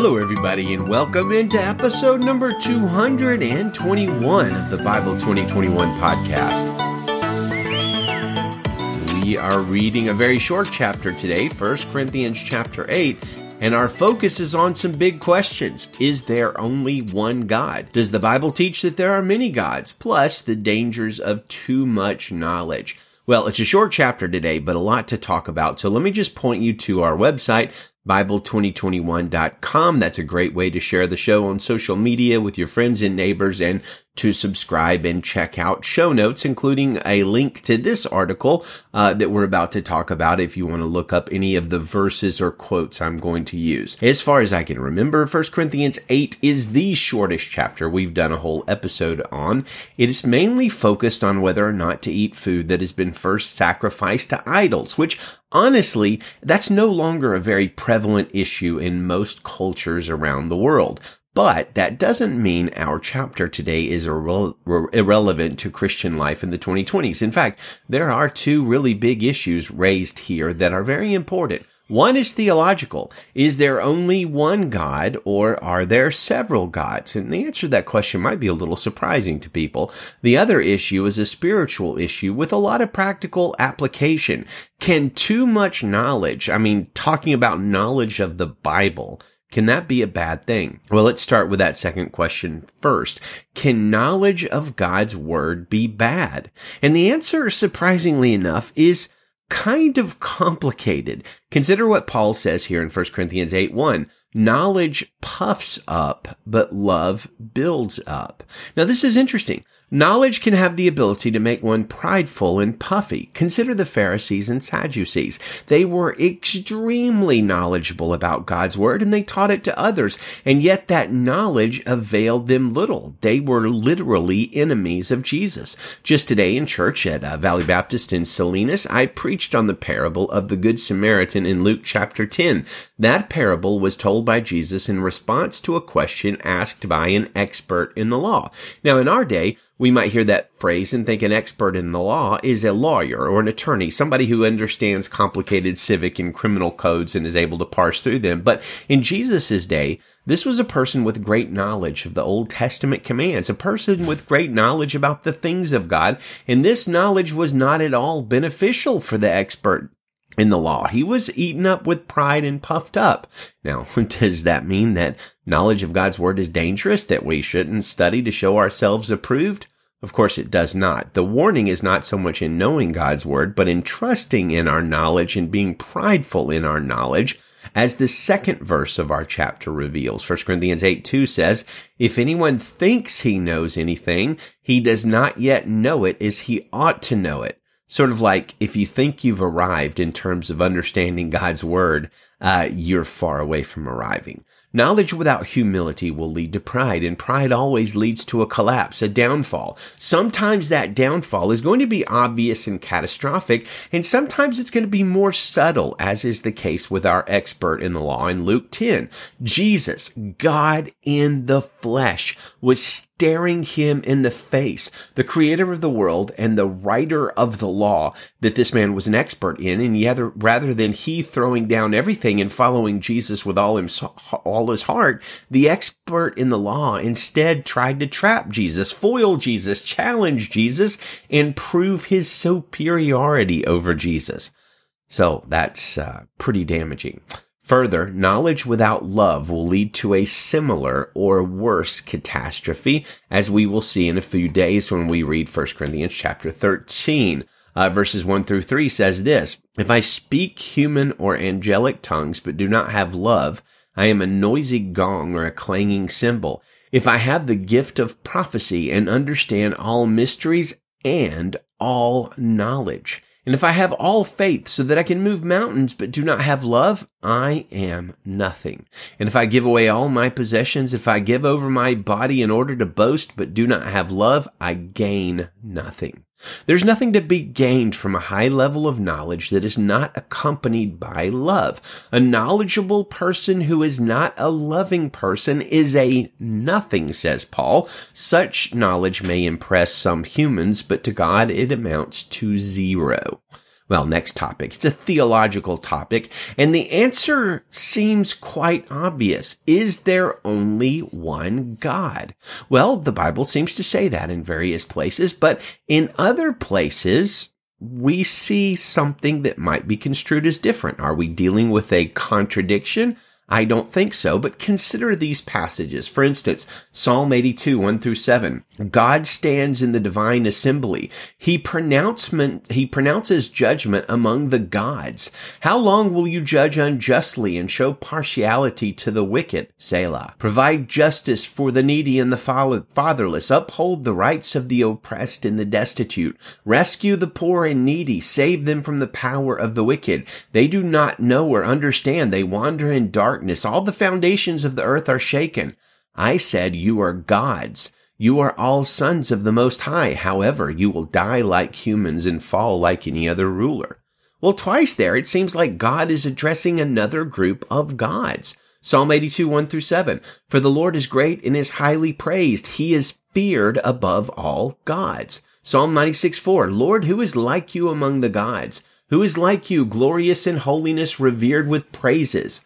Hello, everybody, and welcome into episode number 221 of the Bible 2021 podcast. We are reading a very short chapter today, 1 Corinthians chapter 8, and our focus is on some big questions. Is there only one God? Does the Bible teach that there are many gods? Plus, the dangers of too much knowledge. Well, it's a short chapter today, but a lot to talk about. So let me just point you to our website, Bible2021.com. That's a great way to share the show on social media with your friends and neighbors and to subscribe and check out show notes, including a link to this article uh, that we're about to talk about if you want to look up any of the verses or quotes I'm going to use. As far as I can remember, 1 Corinthians 8 is the shortest chapter we've done a whole episode on. It is mainly focused on whether or not to eat food that has been first sacrificed to idols, which honestly, that's no longer a very prevalent issue in most cultures around the world. But that doesn't mean our chapter today is irre- irrelevant to Christian life in the 2020s. In fact, there are two really big issues raised here that are very important. One is theological. Is there only one God or are there several gods? And the answer to that question might be a little surprising to people. The other issue is a spiritual issue with a lot of practical application. Can too much knowledge, I mean, talking about knowledge of the Bible, can that be a bad thing? Well, let's start with that second question first. Can knowledge of God's word be bad? And the answer, surprisingly enough, is kind of complicated. Consider what Paul says here in 1 Corinthians 8 1. Knowledge puffs up, but love builds up. Now, this is interesting. Knowledge can have the ability to make one prideful and puffy. Consider the Pharisees and Sadducees. They were extremely knowledgeable about God's word and they taught it to others. And yet that knowledge availed them little. They were literally enemies of Jesus. Just today in church at uh, Valley Baptist in Salinas, I preached on the parable of the Good Samaritan in Luke chapter 10. That parable was told by Jesus in response to a question asked by an expert in the law. Now in our day, we might hear that phrase and think an expert in the law is a lawyer or an attorney, somebody who understands complicated civic and criminal codes and is able to parse through them. But in Jesus' day, this was a person with great knowledge of the Old Testament commands, a person with great knowledge about the things of God, and this knowledge was not at all beneficial for the expert in the law. He was eaten up with pride and puffed up. Now, does that mean that knowledge of God's word is dangerous, that we shouldn't study to show ourselves approved? Of course, it does not. The warning is not so much in knowing God's word, but in trusting in our knowledge and being prideful in our knowledge. As the second verse of our chapter reveals, 1 Corinthians 8 2 says, If anyone thinks he knows anything, he does not yet know it as he ought to know it sort of like if you think you've arrived in terms of understanding God's word, uh, you're far away from arriving. Knowledge without humility will lead to pride, and pride always leads to a collapse, a downfall. Sometimes that downfall is going to be obvious and catastrophic, and sometimes it's going to be more subtle, as is the case with our expert in the law in Luke 10. Jesus, God in the flesh, was staring him in the face, the creator of the world and the writer of the law that this man was an expert in. And yet, rather than he throwing down everything and following Jesus with all his, all his heart, the expert in the law instead tried to trap Jesus, foil Jesus, challenge Jesus, and prove his superiority over Jesus. So that's uh, pretty damaging. Further, knowledge without love will lead to a similar or worse catastrophe, as we will see in a few days when we read 1 Corinthians chapter 13. Uh, verses 1 through 3 says this, If I speak human or angelic tongues but do not have love, I am a noisy gong or a clanging cymbal. If I have the gift of prophecy and understand all mysteries and all knowledge, and if I have all faith so that I can move mountains but do not have love, I am nothing. And if I give away all my possessions, if I give over my body in order to boast but do not have love, I gain nothing. There's nothing to be gained from a high level of knowledge that is not accompanied by love. A knowledgeable person who is not a loving person is a nothing, says Paul. Such knowledge may impress some humans, but to God it amounts to zero. Well, next topic. It's a theological topic, and the answer seems quite obvious. Is there only one God? Well, the Bible seems to say that in various places, but in other places, we see something that might be construed as different. Are we dealing with a contradiction? I don't think so, but consider these passages. For instance, Psalm 82, 1 through 7. God stands in the divine assembly. He pronouncement, he pronounces judgment among the gods. How long will you judge unjustly and show partiality to the wicked? Selah. Provide justice for the needy and the fatherless. Uphold the rights of the oppressed and the destitute. Rescue the poor and needy. Save them from the power of the wicked. They do not know or understand. They wander in dark darkness. All the foundations of the earth are shaken. I said, you are gods. You are all sons of the Most High. However, you will die like humans and fall like any other ruler. Well, twice there, it seems like God is addressing another group of gods. Psalm 82, 1 through 7. For the Lord is great and is highly praised. He is feared above all gods. Psalm 96, 4. Lord, who is like you among the gods? Who is like you, glorious in holiness, revered with praises?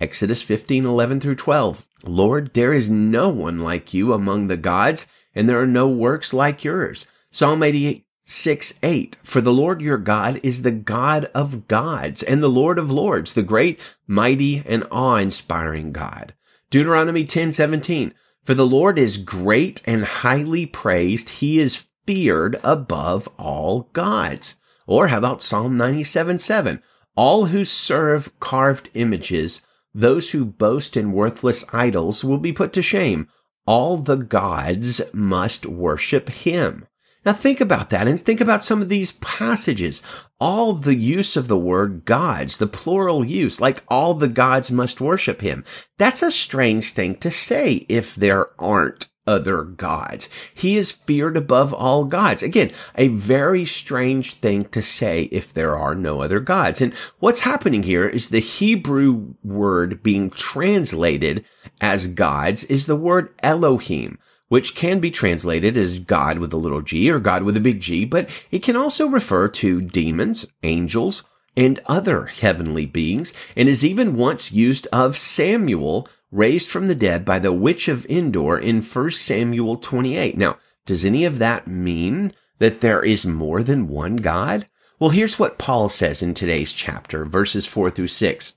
Exodus 15, 11 through 12. Lord, there is no one like you among the gods, and there are no works like yours. Psalm 88, 6, 8. For the Lord your God is the God of gods and the Lord of lords, the great, mighty, and awe-inspiring God. Deuteronomy 10, 17. For the Lord is great and highly praised. He is feared above all gods. Or how about Psalm 97, 7? All who serve carved images those who boast in worthless idols will be put to shame. All the gods must worship him. Now think about that and think about some of these passages. All the use of the word gods, the plural use, like all the gods must worship him. That's a strange thing to say if there aren't other gods. He is feared above all gods. Again, a very strange thing to say if there are no other gods. And what's happening here is the Hebrew word being translated as gods is the word Elohim which can be translated as God with a little g or God with a big G, but it can also refer to demons, angels, and other heavenly beings, and is even once used of Samuel raised from the dead by the witch of Endor in 1 Samuel 28. Now, does any of that mean that there is more than one God? Well, here's what Paul says in today's chapter, verses 4 through 6.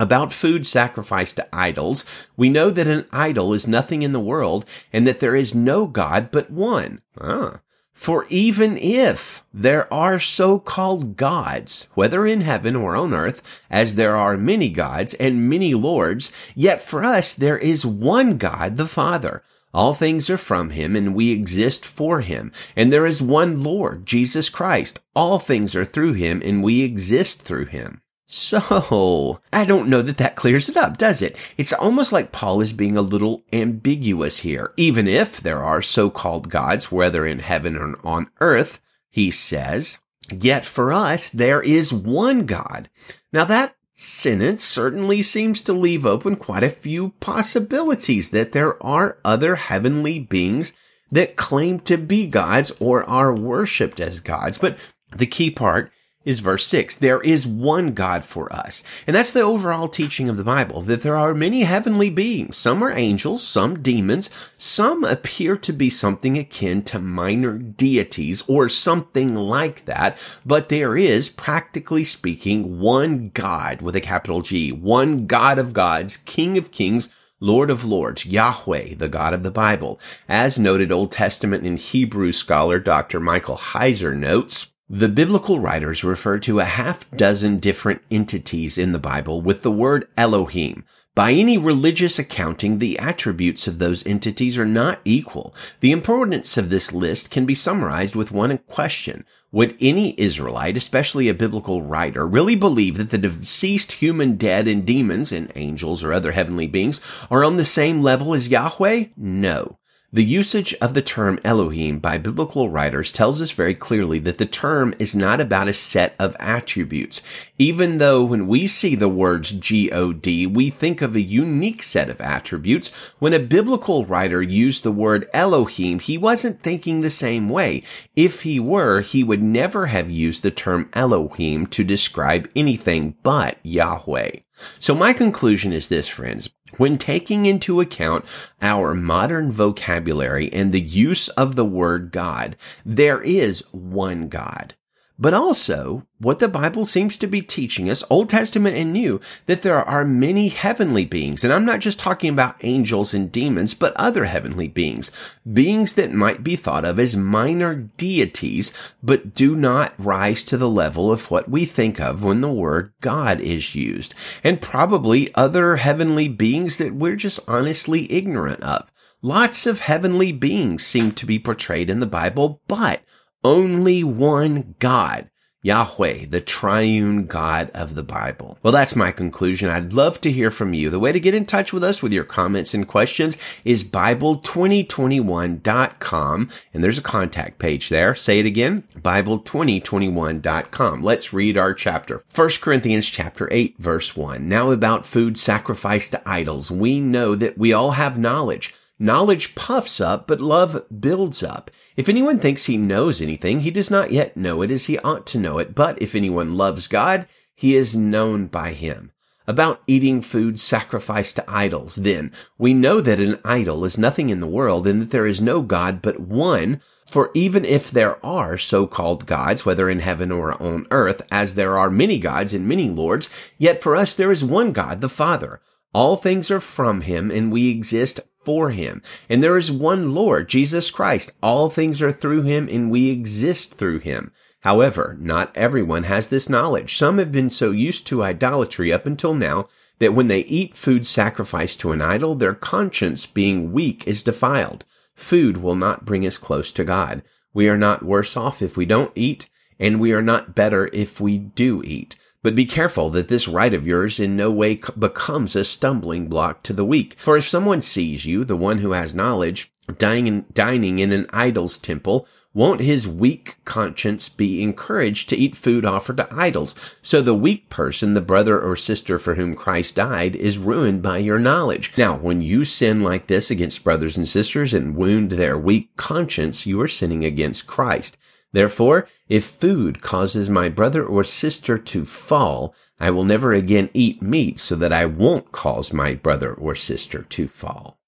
About food sacrificed to idols, we know that an idol is nothing in the world and that there is no God but one. Ah. For even if there are so-called gods, whether in heaven or on earth, as there are many gods and many lords, yet for us there is one God, the Father. All things are from him and we exist for him. And there is one Lord, Jesus Christ. All things are through him and we exist through him. So, I don't know that that clears it up, does it? It's almost like Paul is being a little ambiguous here. Even if there are so-called gods, whether in heaven or on earth, he says, yet for us there is one God. Now that sentence certainly seems to leave open quite a few possibilities that there are other heavenly beings that claim to be gods or are worshipped as gods. But the key part is verse 6. There is one God for us. And that's the overall teaching of the Bible, that there are many heavenly beings. Some are angels, some demons, some appear to be something akin to minor deities or something like that, but there is, practically speaking, one God with a capital G, one God of gods, King of kings, Lord of Lords, Yahweh, the God of the Bible. As noted Old Testament and Hebrew scholar Dr. Michael Heiser notes, the biblical writers refer to a half dozen different entities in the Bible with the word Elohim. By any religious accounting, the attributes of those entities are not equal. The importance of this list can be summarized with one question. Would any Israelite, especially a biblical writer, really believe that the deceased human dead and demons and angels or other heavenly beings are on the same level as Yahweh? No. The usage of the term Elohim by biblical writers tells us very clearly that the term is not about a set of attributes. Even though when we see the words G-O-D, we think of a unique set of attributes, when a biblical writer used the word Elohim, he wasn't thinking the same way. If he were, he would never have used the term Elohim to describe anything but Yahweh. So my conclusion is this, friends. When taking into account our modern vocabulary and the use of the word God, there is one God but also what the Bible seems to be teaching us, Old Testament and New, that there are many heavenly beings. And I'm not just talking about angels and demons, but other heavenly beings, beings that might be thought of as minor deities, but do not rise to the level of what we think of when the word God is used, and probably other heavenly beings that we're just honestly ignorant of. Lots of heavenly beings seem to be portrayed in the Bible, but only one God. Yahweh, the triune God of the Bible. Well, that's my conclusion. I'd love to hear from you. The way to get in touch with us with your comments and questions is Bible2021.com. And there's a contact page there. Say it again. Bible2021.com. Let's read our chapter. 1 Corinthians chapter 8, verse 1. Now about food sacrificed to idols. We know that we all have knowledge. Knowledge puffs up, but love builds up. If anyone thinks he knows anything, he does not yet know it as he ought to know it. But if anyone loves God, he is known by him. About eating food sacrificed to idols, then, we know that an idol is nothing in the world and that there is no God but one. For even if there are so-called gods, whether in heaven or on earth, as there are many gods and many lords, yet for us there is one God, the Father. All things are from him and we exist for him. And there is one Lord, Jesus Christ. All things are through him and we exist through him. However, not everyone has this knowledge. Some have been so used to idolatry up until now that when they eat food sacrificed to an idol, their conscience being weak is defiled. Food will not bring us close to God. We are not worse off if we don't eat, and we are not better if we do eat. But be careful that this right of yours in no way becomes a stumbling block to the weak. For if someone sees you, the one who has knowledge, dining in, dining in an idol's temple, won't his weak conscience be encouraged to eat food offered to idols? So the weak person, the brother or sister for whom Christ died, is ruined by your knowledge. Now, when you sin like this against brothers and sisters and wound their weak conscience, you are sinning against Christ. Therefore, if food causes my brother or sister to fall, I will never again eat meat so that I won't cause my brother or sister to fall.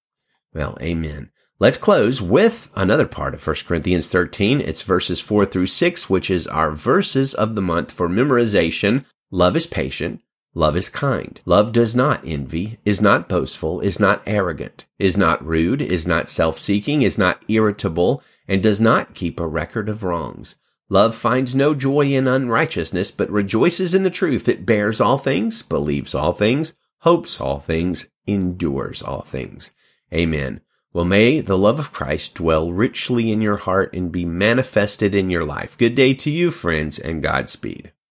Well, amen. Let's close with another part of 1 Corinthians 13. It's verses 4 through 6, which is our verses of the month for memorization. Love is patient. Love is kind. Love does not envy, is not boastful, is not arrogant, is not rude, is not self-seeking, is not irritable, and does not keep a record of wrongs. Love finds no joy in unrighteousness, but rejoices in the truth. It bears all things, believes all things, hopes all things, endures all things. Amen. Well, may the love of Christ dwell richly in your heart and be manifested in your life. Good day to you, friends, and Godspeed.